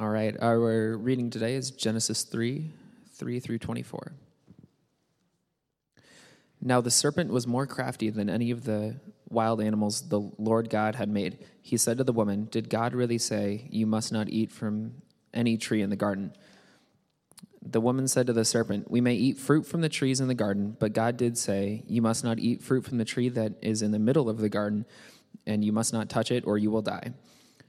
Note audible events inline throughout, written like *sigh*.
All right, our reading today is Genesis 3 3 through 24. Now the serpent was more crafty than any of the wild animals the Lord God had made. He said to the woman, Did God really say, You must not eat from any tree in the garden? The woman said to the serpent, We may eat fruit from the trees in the garden, but God did say, You must not eat fruit from the tree that is in the middle of the garden, and you must not touch it, or you will die.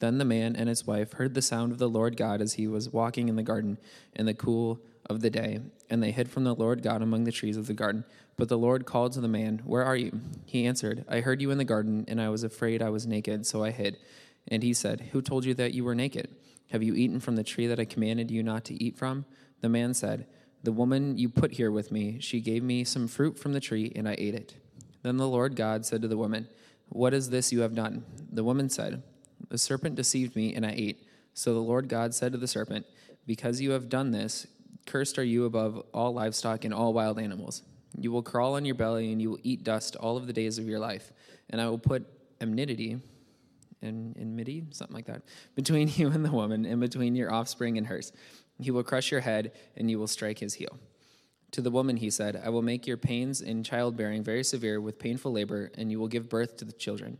Then the man and his wife heard the sound of the Lord God as he was walking in the garden in the cool of the day, and they hid from the Lord God among the trees of the garden. But the Lord called to the man, Where are you? He answered, I heard you in the garden, and I was afraid I was naked, so I hid. And he said, Who told you that you were naked? Have you eaten from the tree that I commanded you not to eat from? The man said, The woman you put here with me, she gave me some fruit from the tree, and I ate it. Then the Lord God said to the woman, What is this you have done? The woman said, the serpent deceived me, and I ate. So the Lord God said to the serpent, Because you have done this, cursed are you above all livestock and all wild animals. You will crawl on your belly, and you will eat dust all of the days of your life. And I will put enmity, and enmity, something like that, between *laughs* you and the woman, and between your offspring and hers. He will crush your head, and you will strike his heel. To the woman he said, I will make your pains in childbearing very severe with painful labor, and you will give birth to the children.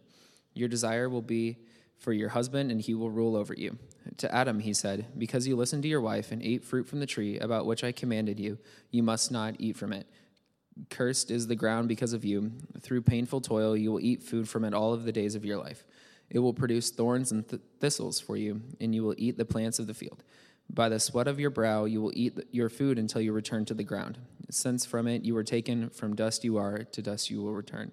Your desire will be for your husband, and he will rule over you. To Adam he said, Because you listened to your wife and ate fruit from the tree about which I commanded you, you must not eat from it. Cursed is the ground because of you. Through painful toil, you will eat food from it all of the days of your life. It will produce thorns and th- thistles for you, and you will eat the plants of the field. By the sweat of your brow, you will eat your food until you return to the ground. Since from it you were taken, from dust you are, to dust you will return.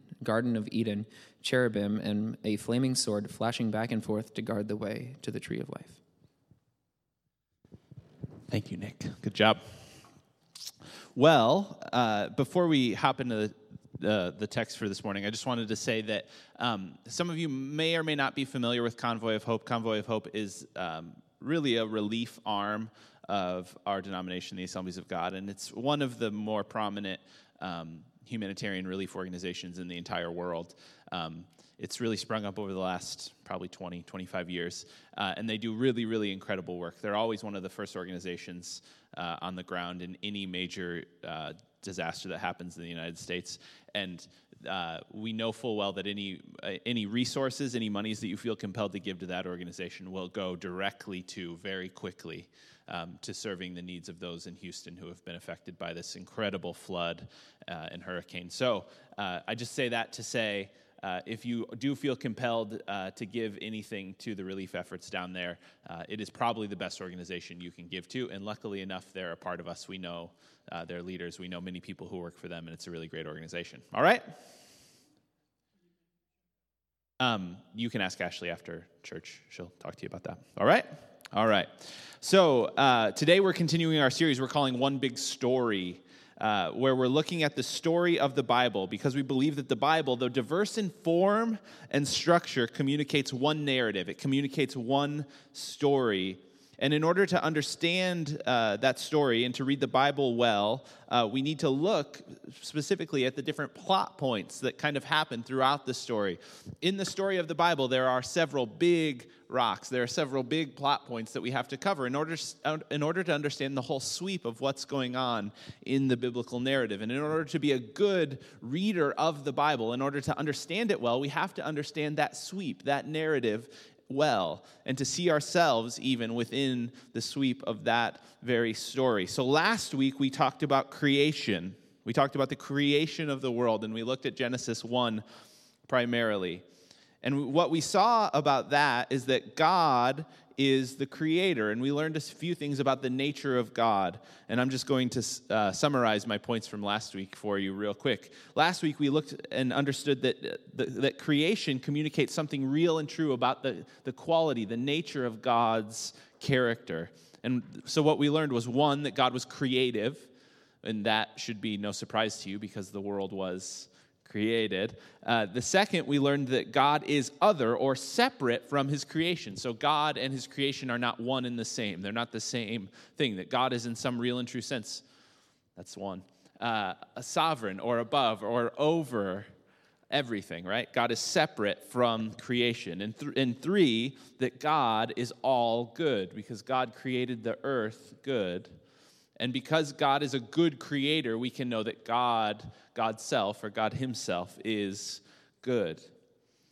Garden of Eden, cherubim, and a flaming sword flashing back and forth to guard the way to the tree of life. Thank you, Nick. Good job. Well, uh, before we hop into the the, text for this morning, I just wanted to say that um, some of you may or may not be familiar with Convoy of Hope. Convoy of Hope is um, really a relief arm of our denomination, the Assemblies of God, and it's one of the more prominent um, humanitarian relief organizations in the entire world. Um, it's really sprung up over the last probably 20, 25 years, uh, and they do really, really incredible work. They're always one of the first organizations uh, on the ground in any major uh, disaster that happens in the United States. And uh, we know full well that any uh, any resources, any monies that you feel compelled to give to that organization will go directly to very quickly um, to serving the needs of those in Houston who have been affected by this incredible flood uh, and hurricane. So uh, I just say that to say. Uh, if you do feel compelled uh, to give anything to the relief efforts down there, uh, it is probably the best organization you can give to. And luckily enough, they're a part of us. We know uh, their leaders, we know many people who work for them, and it's a really great organization. All right? Um, you can ask Ashley after church. She'll talk to you about that. All right? All right. So uh, today we're continuing our series we're calling One Big Story, uh, where we're looking at the story of the Bible because we believe that the Bible, though diverse in form and structure, communicates one narrative, it communicates one story and in order to understand uh, that story and to read the Bible well, uh, we need to look specifically at the different plot points that kind of happen throughout the story. In the story of the Bible, there are several big rocks. There are several big plot points that we have to cover in order, in order to understand the whole sweep of what's going on in the biblical narrative. And in order to be a good reader of the Bible, in order to understand it well, we have to understand that sweep, that narrative well and to see ourselves even within the sweep of that very story. So last week we talked about creation. We talked about the creation of the world and we looked at Genesis 1 primarily. And what we saw about that is that God is the creator. And we learned a few things about the nature of God. And I'm just going to uh, summarize my points from last week for you, real quick. Last week, we looked and understood that, uh, that, creation communicates something real and true about the, the quality, the nature of God's character. And so, what we learned was one, that God was creative. And that should be no surprise to you because the world was created. Uh, the second, we learned that God is other or separate from his creation. So God and his creation are not one and the same. They're not the same thing, that God is in some real and true sense. That's one. Uh, a sovereign or above or over everything, right? God is separate from creation. And, th- and three, that God is all good because God created the earth good and because God is a good creator, we can know that God, God's self, or God Himself, is good.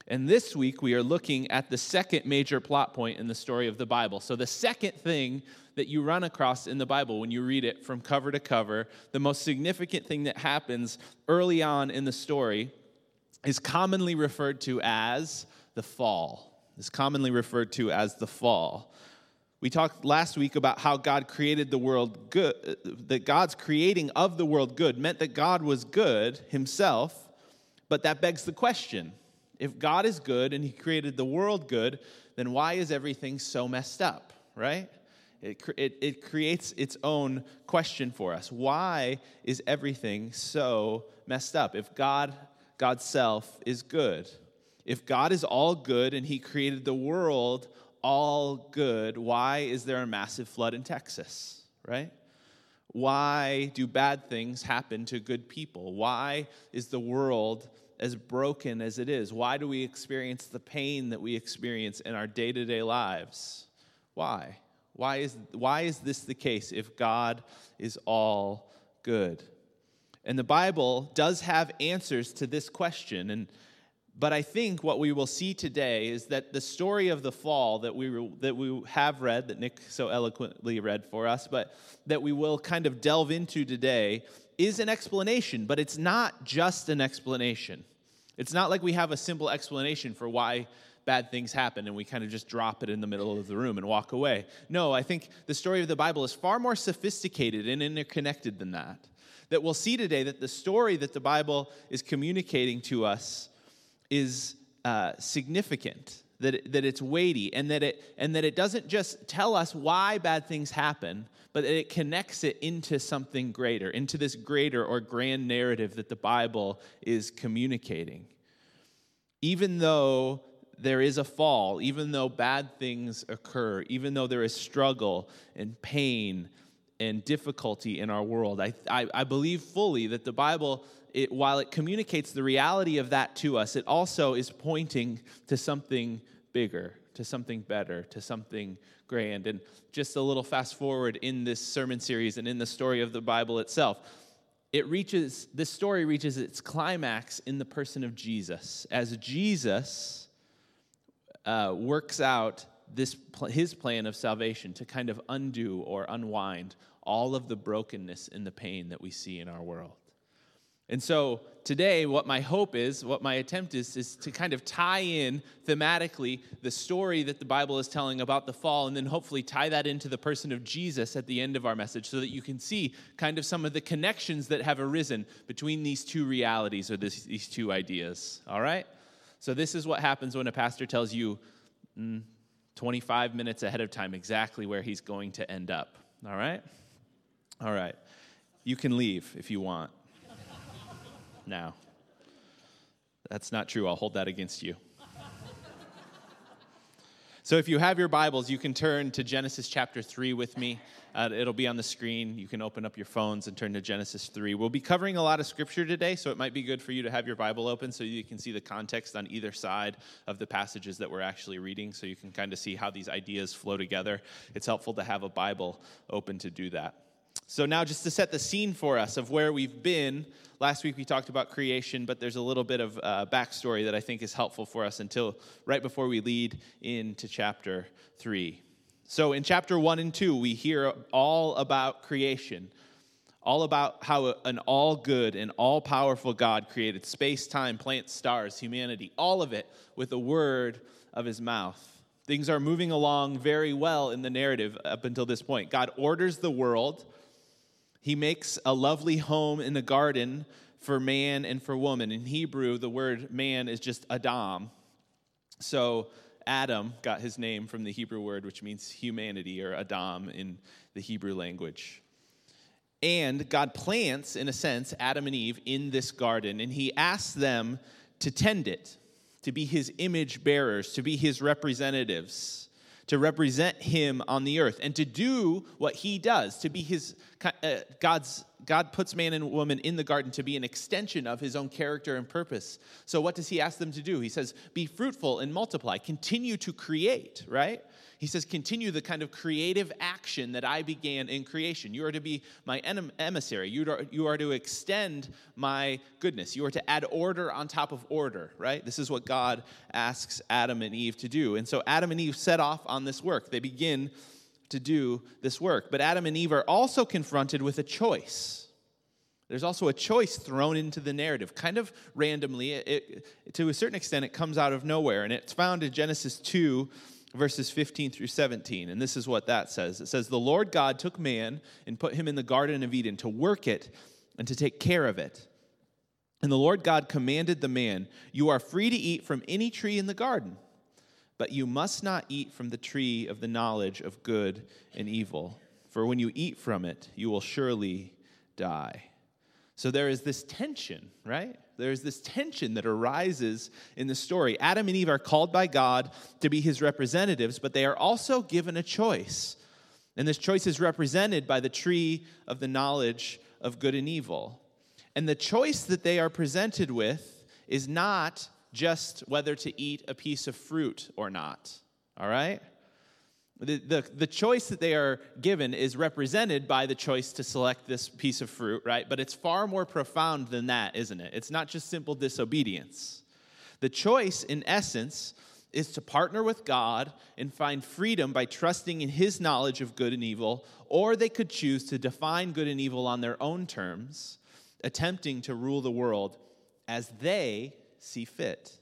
And this week, we are looking at the second major plot point in the story of the Bible. So, the second thing that you run across in the Bible when you read it from cover to cover, the most significant thing that happens early on in the story is commonly referred to as the fall. Is commonly referred to as the fall. We talked last week about how God created the world good, that God's creating of the world good meant that God was good himself, but that begs the question if God is good and he created the world good, then why is everything so messed up, right? It, it, it creates its own question for us. Why is everything so messed up? If God, God's self, is good, if God is all good and he created the world all good, why is there a massive flood in Texas, right? Why do bad things happen to good people? Why is the world as broken as it is? Why do we experience the pain that we experience in our day to day lives? Why? Why is, why is this the case if God is all good? And the Bible does have answers to this question. And but I think what we will see today is that the story of the fall that we, that we have read, that Nick so eloquently read for us, but that we will kind of delve into today, is an explanation, but it's not just an explanation. It's not like we have a simple explanation for why bad things happen and we kind of just drop it in the middle of the room and walk away. No, I think the story of the Bible is far more sophisticated and interconnected than that. That we'll see today that the story that the Bible is communicating to us is uh, significant, that, it, that it's weighty, and that, it, and that it doesn't just tell us why bad things happen, but that it connects it into something greater, into this greater or grand narrative that the Bible is communicating. Even though there is a fall, even though bad things occur, even though there is struggle and pain and difficulty in our world, I, I, I believe fully that the Bible it, while it communicates the reality of that to us, it also is pointing to something bigger, to something better, to something grand. And just a little fast forward in this sermon series and in the story of the Bible itself, it reaches, this story reaches its climax in the person of Jesus. As Jesus uh, works out this, his plan of salvation to kind of undo or unwind all of the brokenness and the pain that we see in our world. And so today, what my hope is, what my attempt is, is to kind of tie in thematically the story that the Bible is telling about the fall, and then hopefully tie that into the person of Jesus at the end of our message so that you can see kind of some of the connections that have arisen between these two realities or this, these two ideas. All right? So, this is what happens when a pastor tells you mm, 25 minutes ahead of time exactly where he's going to end up. All right? All right. You can leave if you want now. That's not true. I'll hold that against you. so, if you have your Bibles, you can turn to Genesis chapter 3 with me. Uh, it'll be on the screen. You can open up your phones and turn to Genesis 3. We'll be covering a lot of scripture today, so it might be good for you to have your Bible open so you can see the context on either side of the passages that we're actually reading, so you can kind of see how these ideas flow together. It's helpful to have a Bible open to do that. So, now just to set the scene for us of where we've been, last week we talked about creation, but there's a little bit of uh, backstory that I think is helpful for us until right before we lead into chapter 3. So, in chapter 1 and 2, we hear all about creation, all about how an all good and all powerful God created space, time, plants, stars, humanity, all of it with the word of his mouth. Things are moving along very well in the narrative up until this point. God orders the world he makes a lovely home in the garden for man and for woman. In Hebrew, the word man is just Adam. So Adam got his name from the Hebrew word, which means humanity, or Adam in the Hebrew language. And God plants, in a sense, Adam and Eve in this garden, and he asks them to tend it, to be his image bearers, to be his representatives to represent him on the earth and to do what he does, to be his uh, God's God puts man and woman in the garden to be an extension of his own character and purpose. So what does he ask them to do? He says, "Be fruitful and multiply, continue to create," right? He says, continue the kind of creative action that I began in creation. You are to be my emissary. You are, you are to extend my goodness. You are to add order on top of order, right? This is what God asks Adam and Eve to do. And so Adam and Eve set off on this work. They begin to do this work. But Adam and Eve are also confronted with a choice. There's also a choice thrown into the narrative, kind of randomly. It, it, to a certain extent, it comes out of nowhere. And it's found in Genesis 2, verses 15 through 17. And this is what that says it says, The Lord God took man and put him in the Garden of Eden to work it and to take care of it. And the Lord God commanded the man, You are free to eat from any tree in the garden, but you must not eat from the tree of the knowledge of good and evil. For when you eat from it, you will surely die. So there is this tension, right? There's this tension that arises in the story. Adam and Eve are called by God to be his representatives, but they are also given a choice. And this choice is represented by the tree of the knowledge of good and evil. And the choice that they are presented with is not just whether to eat a piece of fruit or not, all right? The, the, the choice that they are given is represented by the choice to select this piece of fruit, right? But it's far more profound than that, isn't it? It's not just simple disobedience. The choice, in essence, is to partner with God and find freedom by trusting in His knowledge of good and evil, or they could choose to define good and evil on their own terms, attempting to rule the world as they see fit.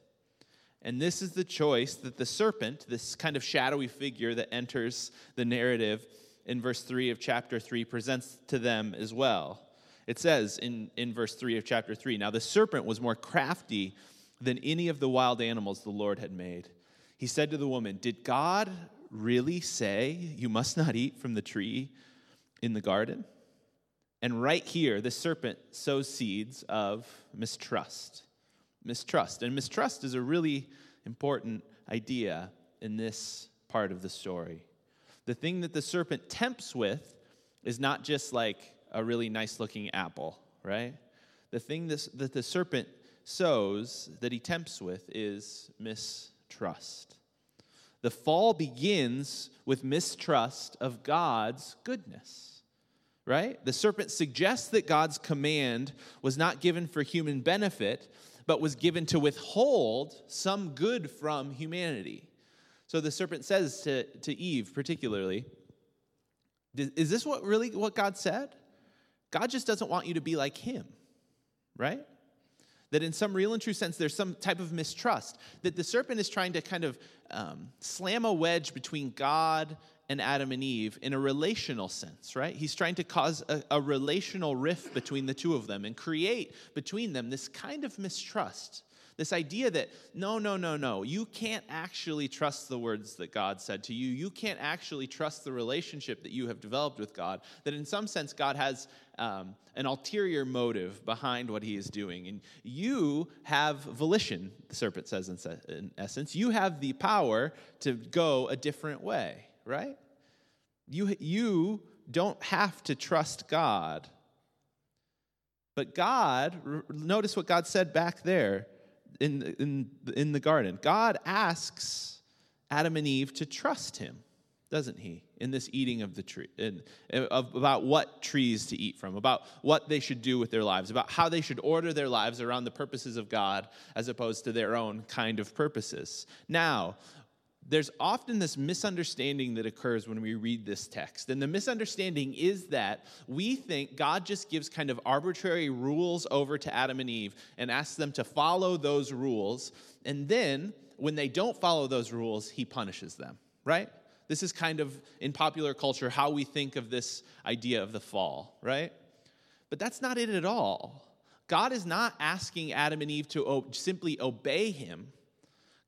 And this is the choice that the serpent, this kind of shadowy figure that enters the narrative in verse 3 of chapter 3, presents to them as well. It says in, in verse 3 of chapter 3 Now the serpent was more crafty than any of the wild animals the Lord had made. He said to the woman, Did God really say you must not eat from the tree in the garden? And right here, the serpent sows seeds of mistrust mistrust. And mistrust is a really important idea in this part of the story. The thing that the serpent tempts with is not just like a really nice looking apple, right? The thing this, that the serpent sows, that he tempts with, is mistrust. The fall begins with mistrust of God's goodness, right? The serpent suggests that God's command was not given for human benefit, but was given to withhold some good from humanity. So the serpent says to, to Eve, particularly, is this what really what God said? God just doesn't want you to be like him, right? That in some real and true sense, there's some type of mistrust. That the serpent is trying to kind of um, slam a wedge between God and Adam and Eve in a relational sense, right? He's trying to cause a, a, relational rift between the two of them and create between them this kind of mistrust. This idea that, no, no, no, no, you can't actually trust the words that God said to you. You can't actually trust the relationship that you have developed with God. That in some sense, God has um, an ulterior motive behind what he is doing. And you have volition, the serpent says in, in essence. You have the power to go a different way right? You, you don't have to trust God. But God, notice what God said back there in, in, in the garden. God asks Adam and Eve to trust him, doesn't he? In this eating of the tree, in, of, about what trees to eat from, about what they should do with their lives, about how they should order their lives around the purposes of God as opposed to their own kind of purposes. Now, there's often this misunderstanding that occurs when we read this text. And the misunderstanding is that we think God just gives kind of arbitrary rules over to Adam and Eve and asks them to follow those rules. And then, when they don't follow those rules, he punishes them, right? This is kind of, in popular culture, how we think of this idea of the fall, right? But that's not it at all. God is not asking Adam and Eve to simply obey him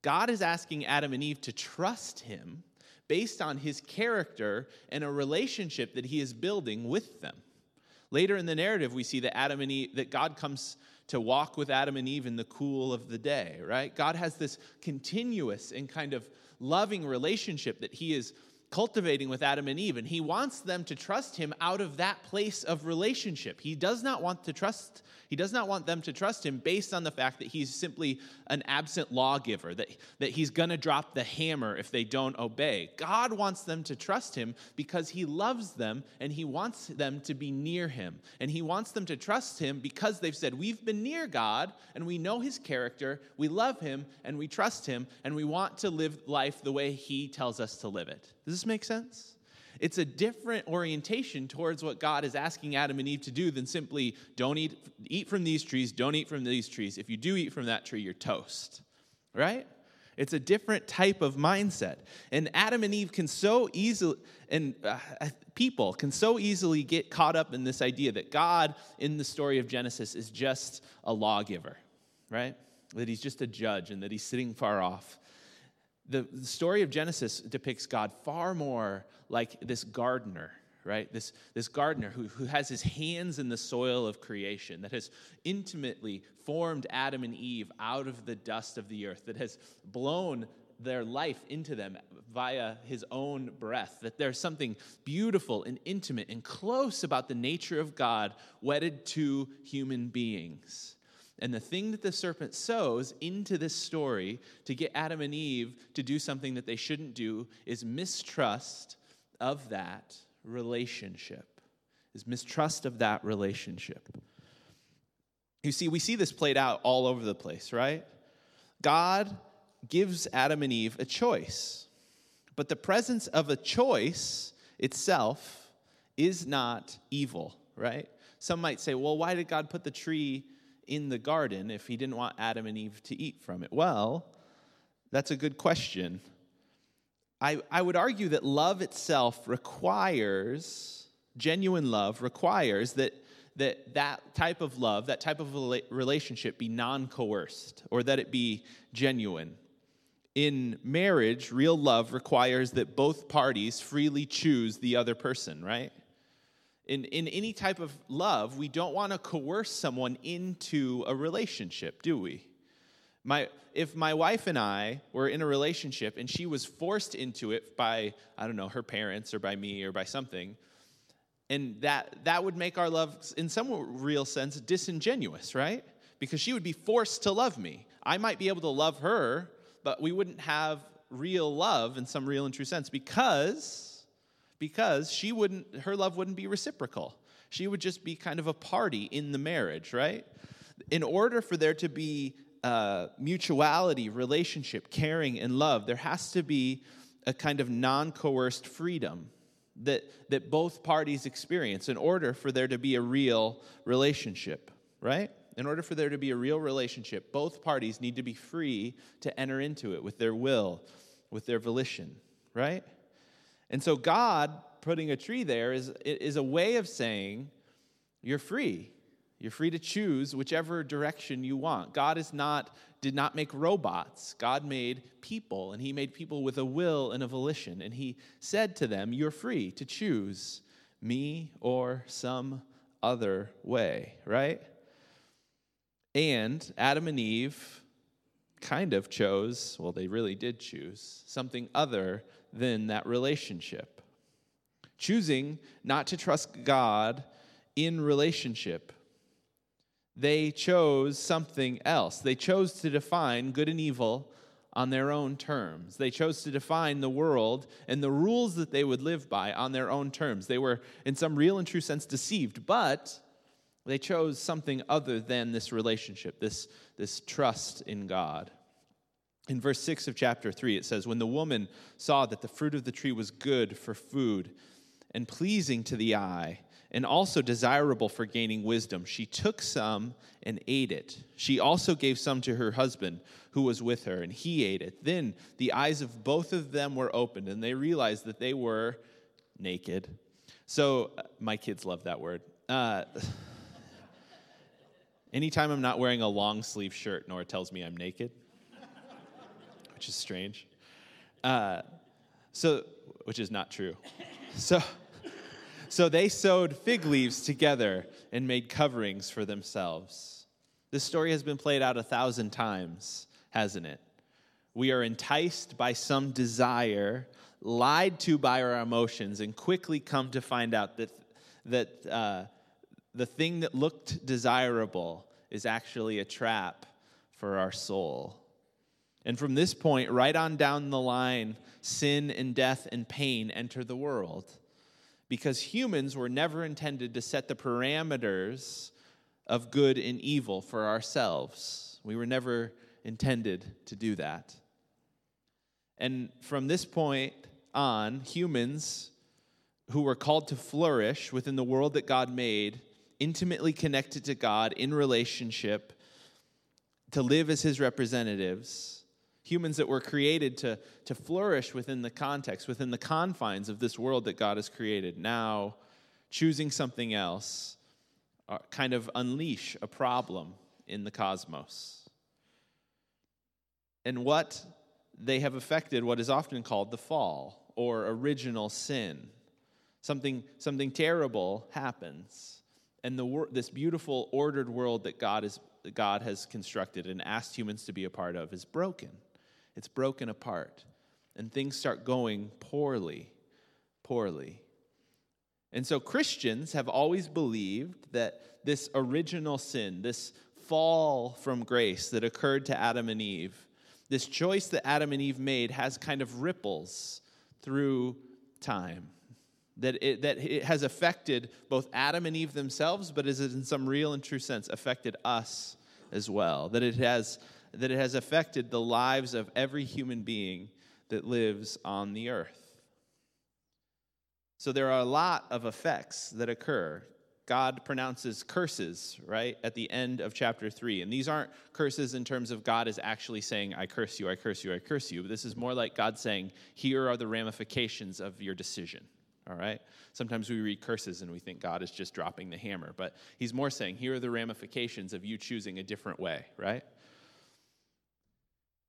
God is asking Adam and Eve to trust him based on his character and a relationship that he is building with them. Later in the narrative, we see that Adam and Eve, that God comes to walk with Adam and Eve in the cool of the day, right? God has this continuous and kind of loving relationship that he is cultivating with Adam and Eve, and he wants them to trust him out of that place of relationship. He does not want to trust he does not want them to trust him based on the fact that he's simply an absent lawgiver, that, that he's to drop the hammer if they don't obey. God wants them to trust him because he loves them and he wants them to be near him. And he wants them to trust him because they've said, We've been near God and we know his character, we love him and we trust him, and we want to live life the way he tells us to live it. Does this make sense? It's a different orientation towards what God is asking Adam and Eve to do than simply don't eat, eat from these trees, don't eat from these trees. If you do eat from that tree, you're toast, right? It's a different type of mindset. And Adam and Eve can so easily, and uh, people can so easily get caught up in this idea that God in the story of Genesis is just a lawgiver, right? That he's just a judge and that he's sitting far off the, the story of Genesis depicts God far more like this gardener, right? This, this gardener who, who has his hands in the soil of creation, that has intimately formed Adam and Eve out of the dust of the earth, that has blown their life into them via his own breath, that there's something beautiful and intimate and close about the nature of God wedded to human beings. And the thing that the serpent sows into this story to get Adam and Eve to do something that they shouldn't do is mistrust of that relationship. Is mistrust of that relationship. You see, we see this played out all over the place, right? God gives Adam and Eve a choice. But the presence of a choice itself is not evil, right? Some might say, well, why did God put the tree in the garden if he didn't want Adam and Eve to eat from it? Well, that's a good question. I, I would argue that love itself requires, genuine love requires that that that type of love, that type of relationship be non coerced or that it be genuine. In marriage, real love requires that both parties freely choose the other person, right? In, in any type of love, we don't want to coerce someone into a relationship, do we? My, if my wife and I were in a relationship and she was forced into it by, I don't know, her parents or by me or by something, and that, that would make our love, in some real sense, disingenuous, right? Because she would be forced to love me. I might be able to love her, but we wouldn't have real love in some real and true sense because because she wouldn't her love wouldn't be reciprocal. She would just be kind of a party in the marriage, right? In order for there to be uh, mutuality, relationship, caring, and love, there has to be a kind of non coerced freedom that, that both parties experience in order for there to be a real relationship, right? In order for there to be a real relationship, both parties need to be free to enter into it with their will, with their volition, right? And so God putting a tree there is, is a way of saying you're free. You're free to choose whichever direction you want. God is not did not make robots. God made people and he made people with a will and a volition and he said to them, "You're free to choose me or some other way," right? And Adam and Eve kind of chose, well they really did choose something other than that relationship. Choosing not to trust God in relationship. They chose something else. They chose to define good and evil on their own terms. They chose to define the world and the rules that they would live by on their own terms. They were, in some real and true sense, deceived, but they chose something other than this relationship, this, this trust in God. In verse 6 of chapter 3, it says, When the woman saw that the fruit of the tree was good for food and pleasing to the eye, and also desirable for gaining wisdom, she took some and ate it. She also gave some to her husband who was with her, and he ate it. Then the eyes of both of them were opened, and they realized that they were naked. So, uh, my kids love that word. Uh, *laughs* anytime I'm not wearing a long sleeve shirt, Nora tells me I'm naked which is strange. Uh, so, which is not true. So, so they sewed fig leaves together and made coverings for themselves. This story has been played out a thousand times, hasn't it? We are enticed by some desire, lied to by our emotions, and quickly come to find out that, that uh, the thing that looked desirable is actually a trap for our soul. And from this point, right on down the line, sin and death and pain enter the world. Because humans were never intended to set the parameters of good and evil for ourselves. We were never intended to do that. And from this point on, humans who were called to flourish within the world that God made, intimately connected to God in relationship, to live as his representatives, humans that were created to, to flourish within the context, within the confines of this world that God has created, now choosing something else uh, kind of unleash a problem in the cosmos. And what they have affected what is often called the fall or original sin. Something, something terrible happens. And the, this beautiful, ordered world that God, is, God has constructed and asked humans to be a part of is broken it's broken apart, and things start going poorly, poorly. And so Christians have always believed that this original sin, this fall from grace that occurred to Adam and Eve, this choice that Adam and Eve made has kind of ripples through time. That it, that it has affected both Adam and Eve themselves, but is in some real and true sense affected us as well. That it has that it has affected the lives of every human being that lives on the earth. So there are a lot of effects that occur. God pronounces curses, right, at the end of chapter 3. And these aren't curses in terms of God is actually saying, I curse you, I curse you, I curse you. But this is more like God saying, Here are the ramifications of your decision, all right? Sometimes we read curses and we think God is just dropping the hammer. But he's more saying, Here are the ramifications of you choosing a different way, right?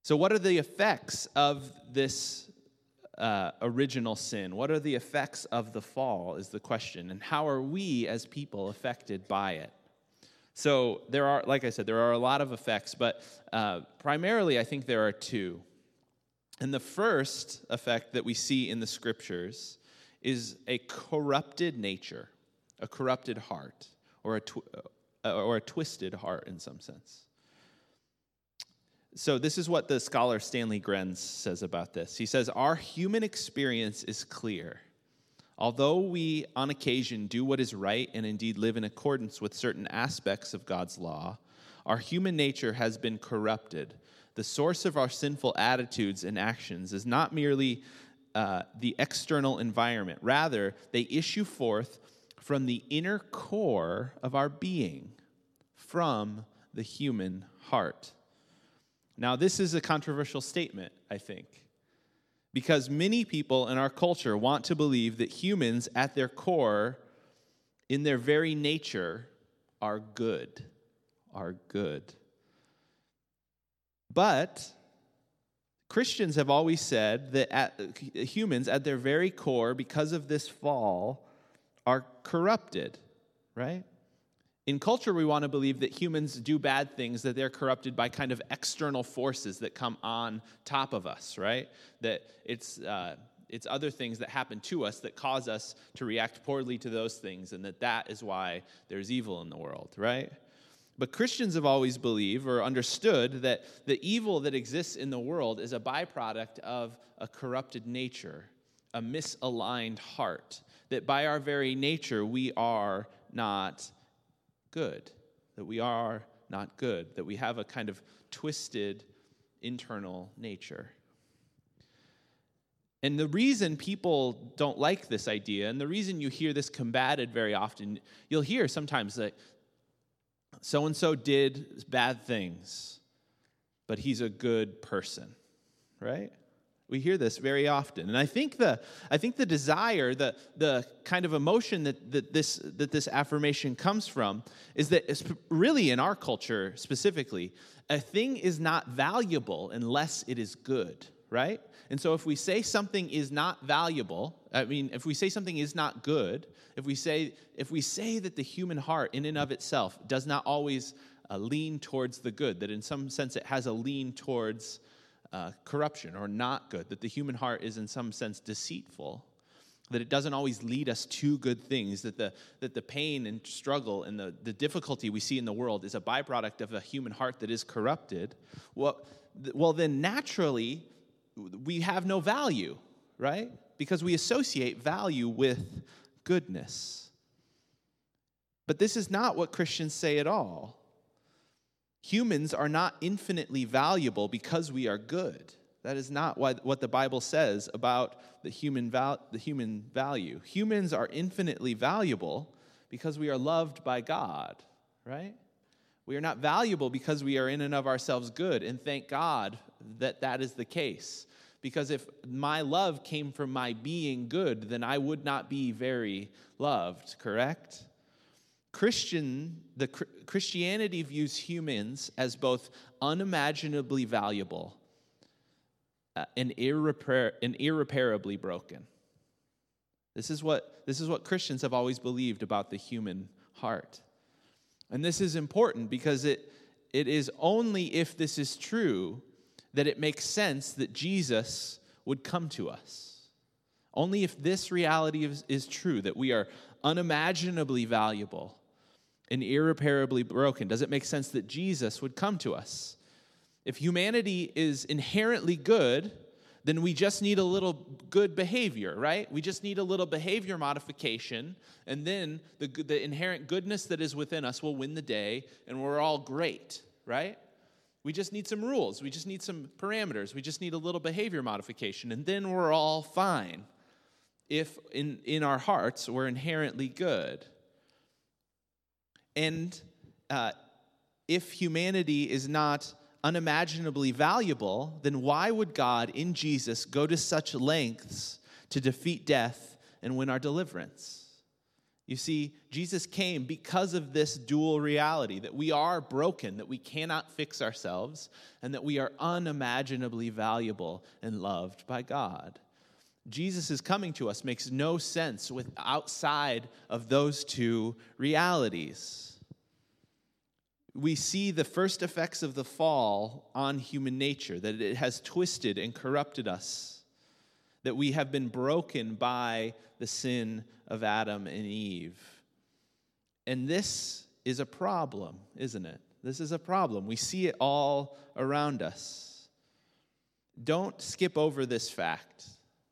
So, what are the effects of this uh, original sin? What are the effects of the fall, is the question. And how are we as people affected by it? So, there are, like I said, there are a lot of effects, but uh, primarily I think there are two. And the first effect that we see in the scriptures is a corrupted nature, a corrupted heart, or a, tw- uh, or a twisted heart in some sense. So, this is what the scholar Stanley Grenz says about this. He says, Our human experience is clear. Although we, on occasion, do what is right and indeed live in accordance with certain aspects of God's law, our human nature has been corrupted. The source of our sinful attitudes and actions is not merely uh, the external environment, rather, they issue forth from the inner core of our being, from the human heart. Now, this is a controversial statement, I think, because many people in our culture want to believe that humans, at their core, in their very nature, are good, are good. But Christians have always said that at, humans, at their very core, because of this fall, are corrupted, right? In culture, we want to believe that humans do bad things, that they're corrupted by kind of external forces that come on top of us, right? That it's, uh, it's other things that happen to us that cause us to react poorly to those things, and that that is why there's evil in the world, right? But Christians have always believed or understood that the evil that exists in the world is a byproduct of a corrupted nature, a misaligned heart, that by our very nature we are not good, that we are not good, that we have a kind of twisted internal nature. And the reason people don't like this idea, and the reason you hear this combated very often, you'll hear sometimes that so and so did bad things, but he's a good person, right? We hear this very often. And I think the, I think the desire, the, the kind of emotion that, that, this, that this affirmation comes from is that it's really in our culture specifically, a thing is not valuable unless it is good, right? And so if we say something is not valuable, I mean, if we say something is not good, if we say, if we say that the human heart in and of itself does not always uh, lean towards the good, that in some sense it has a lean towards uh, corruption or not good, that the human heart is in some sense deceitful, that it doesn't always lead us to good things, that the, that the pain and struggle and the, the difficulty we see in the world is a byproduct of a human heart that is corrupted, well, well then naturally we have no value, right? Because we associate value with goodness. But this is not what Christians say at all. Humans are not infinitely valuable because we are good. That is not what the Bible says about the human, val- the human value. Humans are infinitely valuable because we are loved by God, right? We are not valuable because we are in and of ourselves good, and thank God that that is the case. Because if my love came from my being good, then I would not be very loved, correct? Christian, the Christianity views humans as both unimaginably valuable uh, and, irrepair, and irreparably broken. This is, what, this is what Christians have always believed about the human heart. And this is important because it, it is only if this is true that it makes sense that Jesus would come to us. Only if this reality is, is true, that we are unimaginably valuable and irreparably broken, does it make sense that Jesus would come to us. If humanity is inherently good, then we just need a little good behavior, right? We just need a little behavior modification, and then the, the inherent goodness that is within us will win the day, and we're all great, right? We just need some rules. We just need some parameters. We just need a little behavior modification, and then we're all fine if in, in our hearts we're inherently good. And uh, if humanity is not unimaginably valuable, then why would God in Jesus go to such lengths to defeat death and win our deliverance? You see, Jesus came because of this dual reality that we are broken, that we cannot fix ourselves, and that we are unimaginably valuable and loved by God. Jesus' is coming to us makes no sense with outside of those two realities. We see the first effects of the fall on human nature, that it has twisted and corrupted us, that we have been broken by the sin of Adam and Eve. And this is a problem, isn't it? This is a problem. We see it all around us. Don't skip over this fact.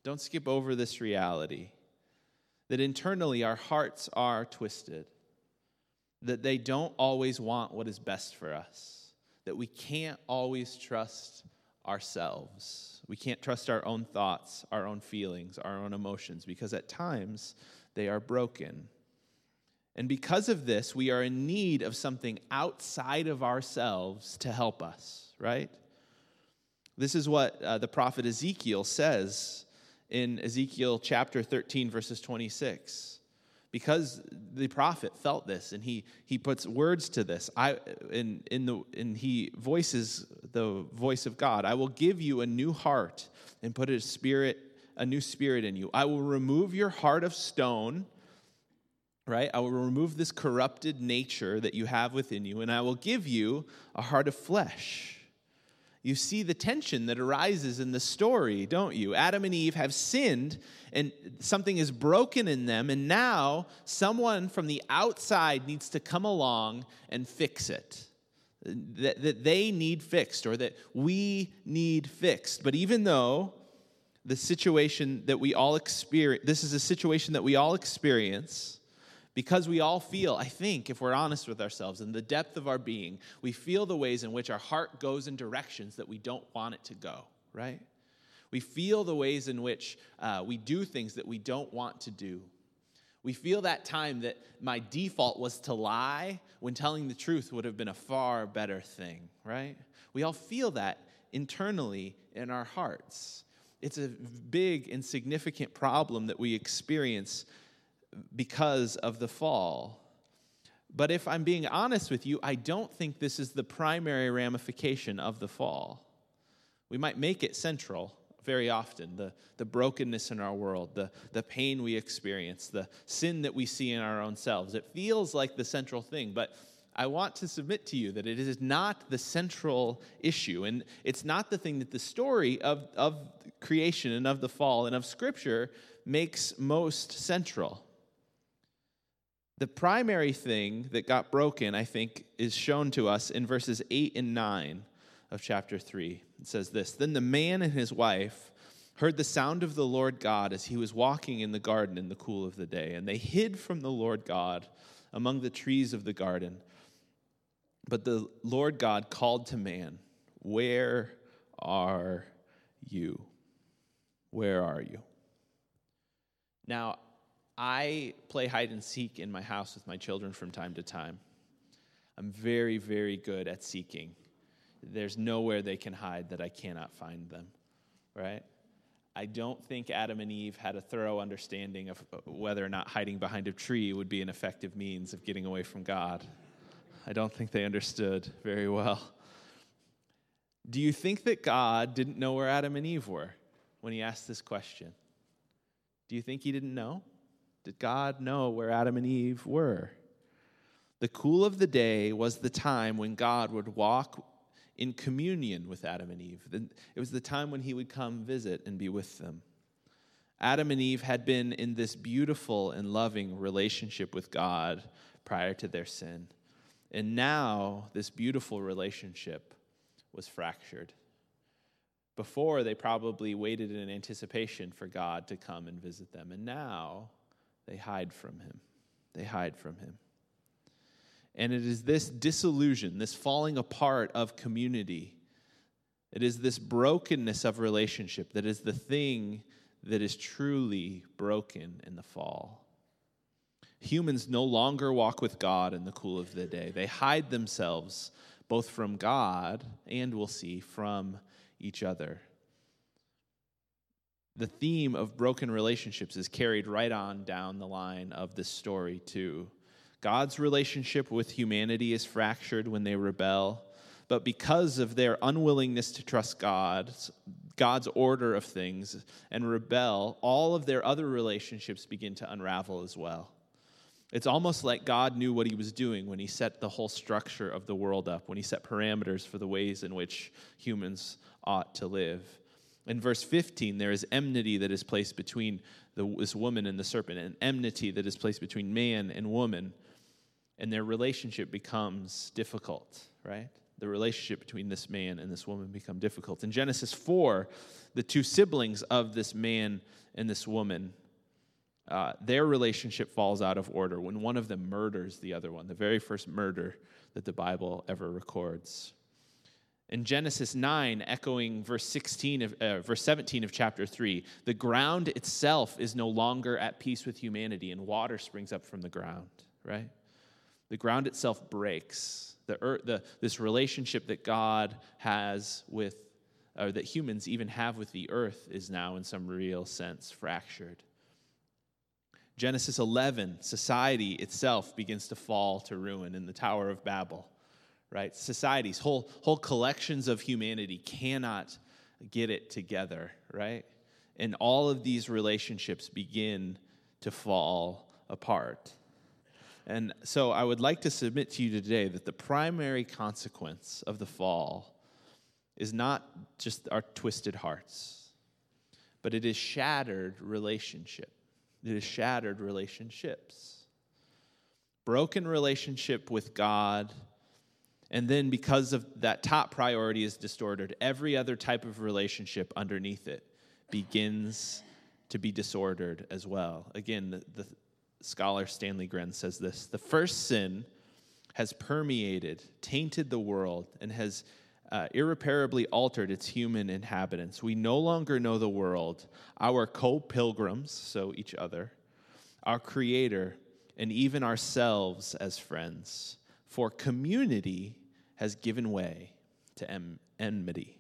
Don't skip over this reality that internally our hearts are twisted, that they don't always want what is best for us, that we can't always trust ourselves. We can't trust our own thoughts, our own feelings, our own emotions, because at times they are broken. And because of this, we are in need of something outside of ourselves to help us, right? This is what uh, the prophet Ezekiel says in Ezekiel chapter 13, verses 26 because the prophet felt this and he, he puts words to this I, in, in the, and he voices the voice of god i will give you a new heart and put a spirit a new spirit in you. I will remove your heart of stone right? I will remove this corrupted nature that you have within you and i will give you a heart of flesh you see the tension that arises in the story, don't you? Adam and Eve have sinned, and something is broken in them, and now someone from the outside needs to come along and fix it. That, that they need fixed, or that we need fixed. But even though the situation that we all experience, this is a situation that we all experience, because we all feel, I think, if we're honest with ourselves, in the depth of our being, we feel the ways in which our heart goes in directions that we don't want it to go, right? We feel the ways in which uh, we do things that we don't want to do. We feel that time that my default was to lie when telling the truth would have been a far better thing, right? We all feel that internally in our hearts. It's a big and significant problem that we experience because of the fall. But if I'm being honest with you, I don't think this is the primary ramification of the fall. We might make it central very often the, the brokenness in our world, the, the pain we experience, the sin that we see in our own selves. It feels like the central thing, but I want to submit to you that it is not the central issue. And it's not the thing that the story of, of creation and of the fall and of Scripture makes most central. The primary thing that got broken, I think, is shown to us in verses 8 and 9 of chapter 3. It says this Then the man and his wife heard the sound of the Lord God as he was walking in the garden in the cool of the day, and they hid from the Lord God among the trees of the garden. But the Lord God called to man, Where are you? Where are you? Now, I play hide and seek in my house with my children from time to time. I'm very, very good at seeking. There's nowhere they can hide that I cannot find them, right? I don't think Adam and Eve had a thorough understanding of uh, whether or not hiding behind a tree would be an effective means of getting away from God. I don't think they understood very well. Do you think that God didn't know where Adam and Eve were when he asked this question? Do you think he didn't know? Did God know where Adam and Eve were? The cool of the day was the time when God would walk in communion with Adam and Eve. It was the time when he would come visit and be with them. Adam and Eve had been in this beautiful and loving relationship with God prior to their sin. And now this beautiful relationship was fractured. Before, they probably waited in anticipation for God to come and visit them. And now they hide from him. They hide from him. And it is this disillusion, this falling apart of community, it is this brokenness of relationship that is the thing that is truly broken in the fall. Humans no longer walk with God in the cool of the day. They hide themselves both from God and, we'll see, from each other the theme of broken relationships is carried right on down the line of this story, too. God's relationship with humanity is fractured when they rebel, but because of their unwillingness to trust God, God's order of things, and rebel, all of their other relationships begin to unravel as well. It's almost like God knew what he was doing when he set the whole structure of the world up, when he set parameters for the ways in which humans ought to live. In verse 15, there is enmity that is placed between the, this woman and the serpent, and enmity that is placed between man and woman, and their relationship becomes difficult, right? The relationship between this man and this woman become difficult. In Genesis 4, the two siblings of this man and this woman, uh, their relationship falls out of order when one of them murders the other one, the very first murder that the Bible ever records. In Genesis 9, echoing verse 16 of uh, verse 17 of chapter 3, the ground itself is no longer at peace with humanity and water springs up from the ground, right? The ground itself breaks. The earth, the, this relationship that God has with or that humans even have with the earth is now in some real sense fractured. Genesis 11, society itself begins to fall to ruin in the Tower of Babel right? Societies, whole, whole collections of humanity cannot get it together, right? And all of these relationships begin to fall apart. And so I would like to submit to you today that the primary consequence of the fall is not just our twisted hearts, but it is shattered relationship. It is shattered relationships. Broken relationship with God, and then because of that top priority is distorted, every other type of relationship underneath it begins to be disordered as well. Again, the, the scholar Stanley Grenz says this the first sin has permeated, tainted the world, and has uh, irreparably altered its human inhabitants. We no longer know the world, our co pilgrims, so each other, our Creator, and even ourselves as friends. For community has given way to enmity.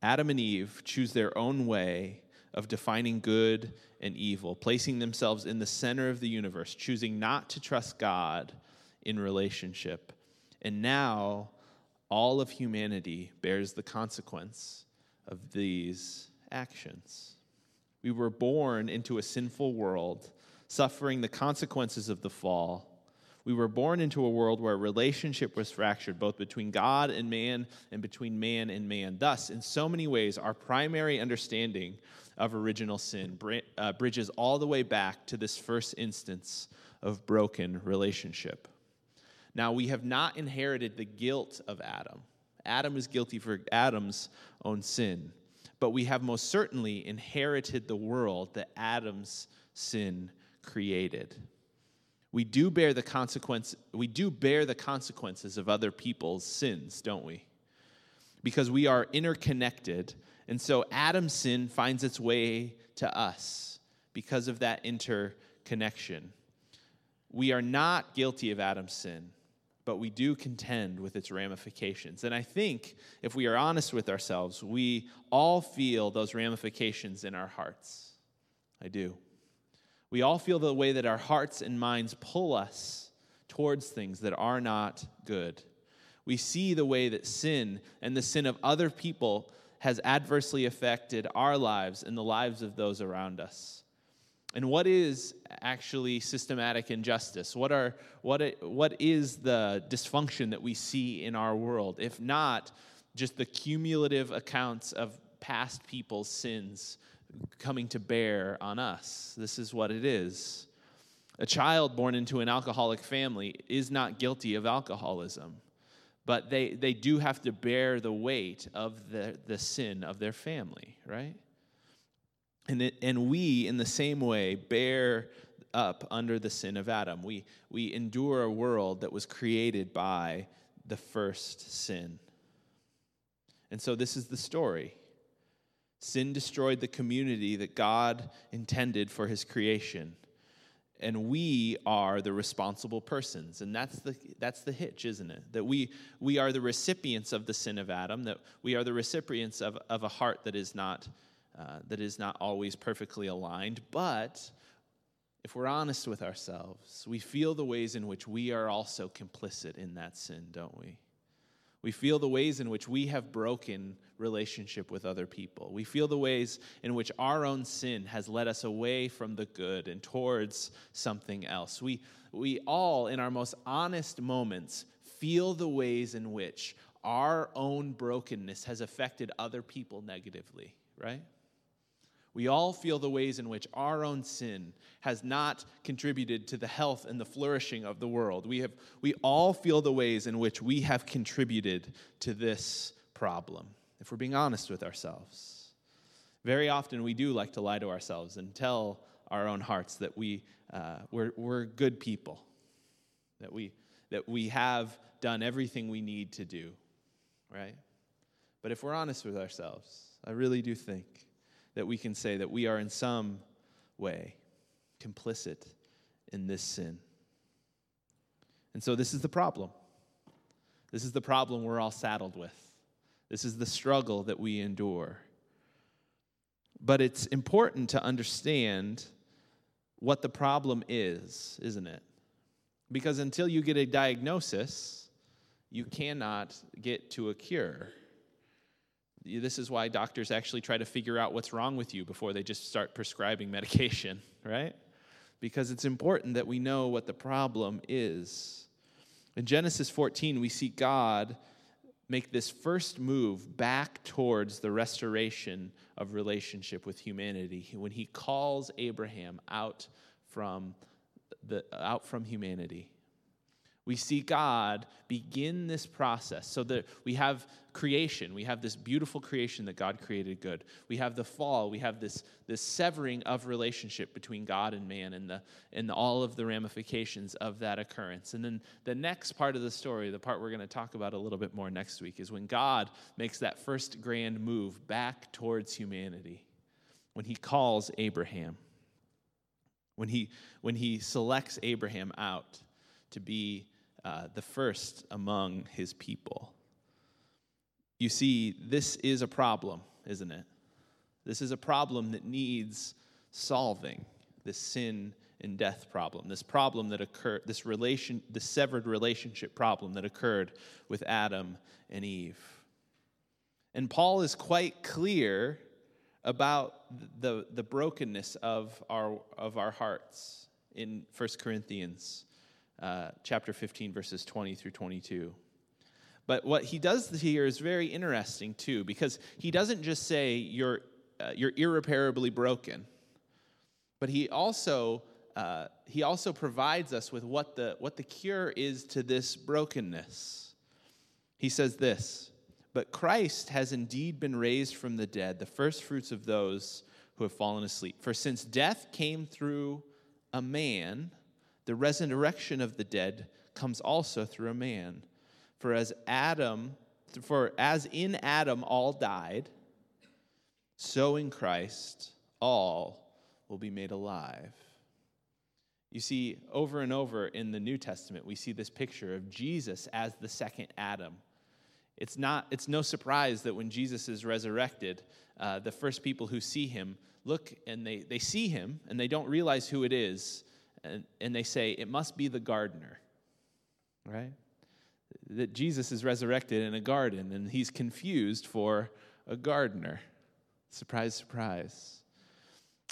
Adam and Eve choose their own way of defining good and evil, placing themselves in the center of the universe, choosing not to trust God in relationship. And now all of humanity bears the consequence of these actions. We were born into a sinful world, suffering the consequences of the fall. We were born into a world where a relationship was fractured, both between God and man and between man and man. Thus, in so many ways, our primary understanding of original sin uh, bridges all the way back to this first instance of broken relationship. Now, we have not inherited the guilt of Adam. Adam is guilty for Adam's own sin. But we have most certainly inherited the world that Adam's sin created. We do bear the consequence we do bear the consequences of other people's sins, don't we? Because we are interconnected. And so Adam's sin finds its way to us because of that interconnection. We are not guilty of Adam's sin but we do contend with its ramifications. And I think if we are honest with ourselves, we all feel those ramifications in our hearts. I do. We all feel the way that our hearts and minds pull us towards things that are not good. We see the way that sin and the sin of other people has adversely affected our lives and the lives of those around us. And what is actually systematic injustice? What, are, what, what is the dysfunction that we see in our world, if not just the cumulative accounts of past people's sins coming to bear on us? This is what it is. A child born into an alcoholic family is not guilty of alcoholism, but they, they do have to bear the weight of the, the sin of their family, right? And, it, and we, in the same way, bear up under the sin of Adam. We, we endure a world that was created by the first sin. And so, this is the story. Sin destroyed the community that God intended for his creation. And we are the responsible persons. And that's the, that's the hitch, isn't it? That we, we are the recipients of the sin of Adam, that we are the recipients of, of a heart that is not uh, that is not always perfectly aligned, but if we're honest with ourselves, we feel the ways in which we are also complicit in that sin, don't we? We feel the ways in which we have broken relationship with other people. We feel the ways in which our own sin has led us away from the good and towards something else. We, we all, in our most honest moments, feel the ways in which our own brokenness has affected other people negatively, right? We all feel the ways in which our own sin has not contributed to the health and the flourishing of the world. We, have, we all feel the ways in which we have contributed to this problem, if we're being honest with ourselves. Very often we do like to lie to ourselves and tell our own hearts that we, uh, we're, we're good people, that we, that we have done everything we need to do, right? But if we're honest with ourselves, I really do think that we can say that we are in some way complicit in this sin. And so, this is the problem. This is the problem we're all saddled with. This is the struggle that we endure. But it's important to understand what the problem is, isn't it? Because until you get a diagnosis, you cannot get to a cure. This is why doctors actually try to figure out what's wrong with you before they just start prescribing *laughs* medication, right? Because it's important that we know what the problem is. In Genesis 14, we see God make this first move back towards the restoration of relationship with humanity when he calls Abraham out from the out from humanity we see God begin this process so that we have creation. We have this beautiful creation that God created good. We have the fall. We have this, this severing of relationship between God and man and, the, and all of the ramifications of that occurrence. And then the next part of the story, the part we're going to talk about a little bit more next week, is when God makes that first grand move back towards humanity, when he calls Abraham, when he, when he selects Abraham out to be uh, the first among his people. You see, this is a problem, isn't it? This is a problem that needs solving. This sin and death problem, this problem that occurred, this relation, the severed relationship problem that occurred with Adam and Eve. And Paul is quite clear about the, the brokenness of our, of our hearts in 1 Corinthians uh, chapter 15, verses 20 through 22. But what he does here is very interesting too, because he doesn't just say you're, uh, you're irreparably broken, but he also, uh, he also provides us with what the, what the cure is to this brokenness. He says this But Christ has indeed been raised from the dead, the first fruits of those who have fallen asleep. For since death came through a man, the resurrection of the dead comes also through a man. For as Adam, for as in Adam all died, so in Christ all will be made alive. You see, over and over in the New Testament, we see this picture of Jesus as the second Adam. It's, not, it's no surprise that when Jesus is resurrected, uh, the first people who see him look and they, they see him and they don't realize who it is and, and they say, it must be the gardener, right? That Jesus is resurrected in a garden and he's confused for a gardener. Surprise, surprise.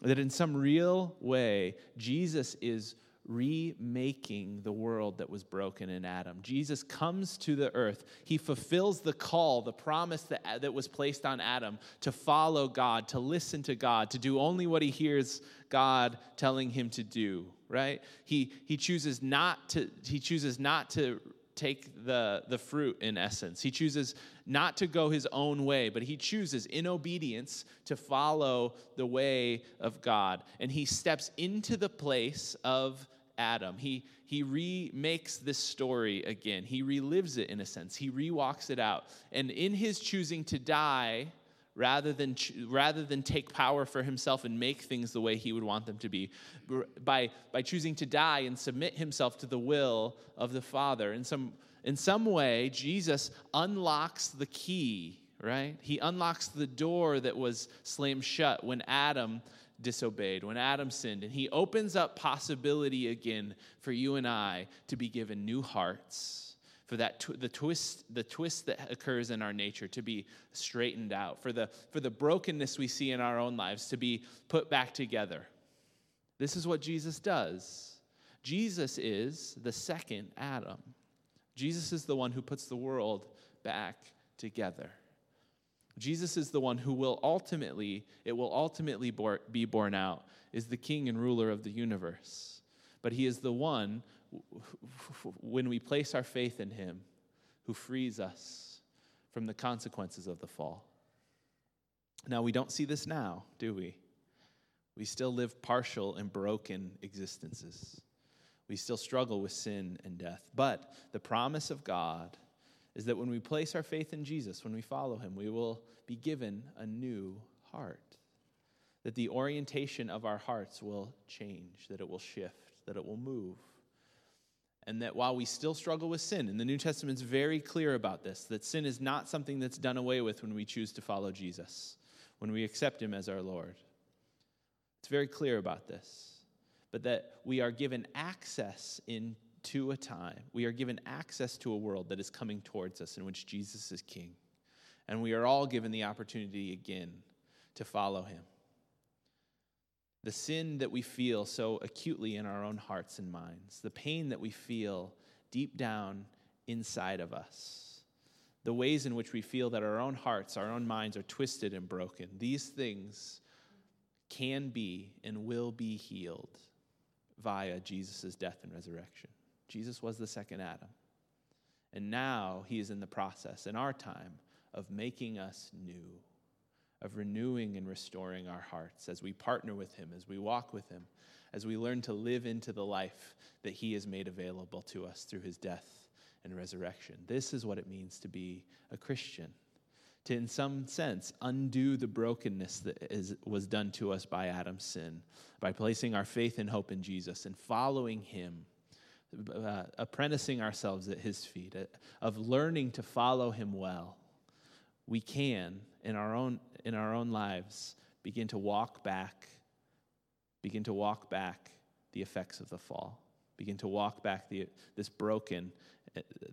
That in some real way, Jesus is remaking the world that was broken in Adam. Jesus comes to the earth. He fulfills the call, the promise that, that was placed on Adam to follow God, to listen to God, to do only what he hears God telling him to do, right? He, he chooses not to, he chooses not to take the, the fruit in essence. He chooses not to go his own way, but he chooses in obedience to follow the way of God. And he steps into the place of Adam. He, he remakes this story again. He relives it in a sense. He rewalks it out. And in his choosing to die, rather than, rather than take power for himself and make things the way he would want them to be, by, by choosing to die and submit himself to the will of the Father. In some, in some way, Jesus unlocks the key, right? He unlocks the door that was slammed shut when Adam disobeyed, when Adam sinned. And he opens up possibility again for you and I to be given new hearts for that tw- the twist the twist that occurs in our nature to be straightened out for the for the brokenness we see in our own lives to be put back together. This is what jesus does. Jesus is the second adam. Jesus is the one who puts the world back together. Jesus is the one who will ultimately it will ultimately be borne out is the king and ruler of the universe. But he is the one when we place our faith in Him, who frees us from the consequences of the fall. Now, we don't see this now, do we? We still live partial and broken existences. We still struggle with sin and death. But the promise of God is that when we place our faith in Jesus, when we follow Him, we will be given a new heart. That the orientation of our hearts will change, that it will shift, that it will move and that while we still struggle with sin, and the New Testament is very clear about this, that sin is not something that's done away with when we choose to follow Jesus, when we accept Him as our Lord. It's very clear about this, but that we are given access into a time, we are given access to a world that is coming towards us in which Jesus is King. And we are all given the opportunity again to follow Him the sin that we feel so acutely in our own hearts and minds, the pain that we feel deep down inside of us, the ways in which we feel that our own hearts, our own minds are twisted and broken, these things can be and will be healed via Jesus' death and resurrection. Jesus was the second Adam. And now he is in the process, in our time, of making us new, of renewing and restoring our hearts as we partner with him, as we walk with him, as we learn to live into the life that he has made available to us through his death and resurrection. This is what it means to be a Christian. To, in some sense, undo the brokenness that is, was done to us by Adam's sin by placing our faith and hope in Jesus and following him uh, apprenticing ourselves at his feet, uh, of learning to follow him well, we can, in our own, in our own lives, begin to walk back, begin to walk back the effects of the fall, begin to walk back the, this broken,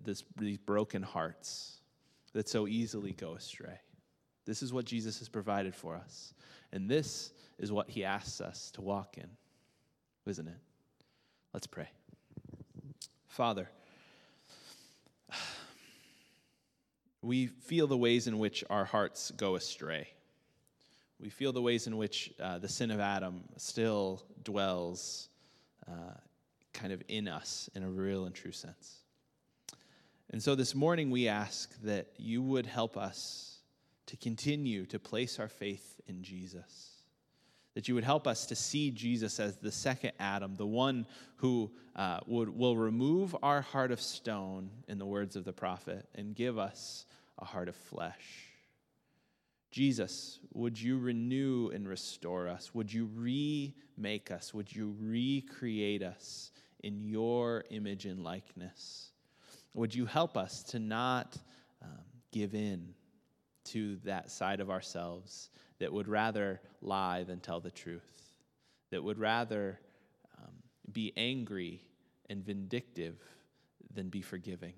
this, these broken hearts that so easily go astray. This is what Jesus has provided for us. And this is what he asks us to walk in, isn't it? Let's pray. Father, we feel the ways in which our hearts go astray. We feel the ways in which uh, the sin of Adam still dwells uh, kind of in us in a real and true sense. And so this morning we ask that you would help us to continue to place our faith in Jesus that you would help us to see Jesus as the second Adam, the one who uh, would, will remove our heart of stone, in the words of the prophet, and give us a heart of flesh. Jesus, would you renew and restore us? Would you remake us? Would you recreate us in your image and likeness? Would you help us to not um, give in to that side of ourselves that would rather lie than tell the truth, that would rather um, be angry and vindictive than be forgiving?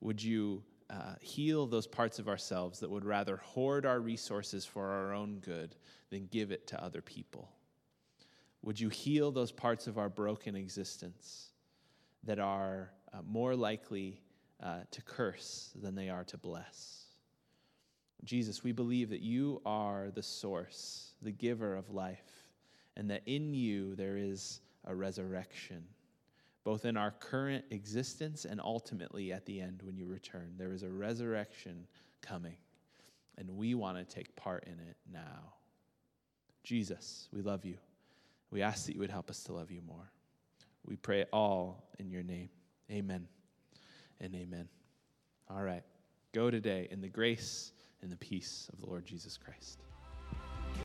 Would you uh, heal those parts of ourselves that would rather hoard our resources for our own good than give it to other people? Would you heal those parts of our broken existence that are uh, more likely uh, to curse than they are to bless? Jesus, we believe that you are the source, the giver of life, and that in you there is a resurrection, both in our current existence and ultimately at the end when you return. There is a resurrection coming, and we want to take part in it now. Jesus, we love you. We ask that you would help us to love you more. We pray all in your name. Amen and amen. All right. Go today in the grace in the peace of the Lord Jesus Christ.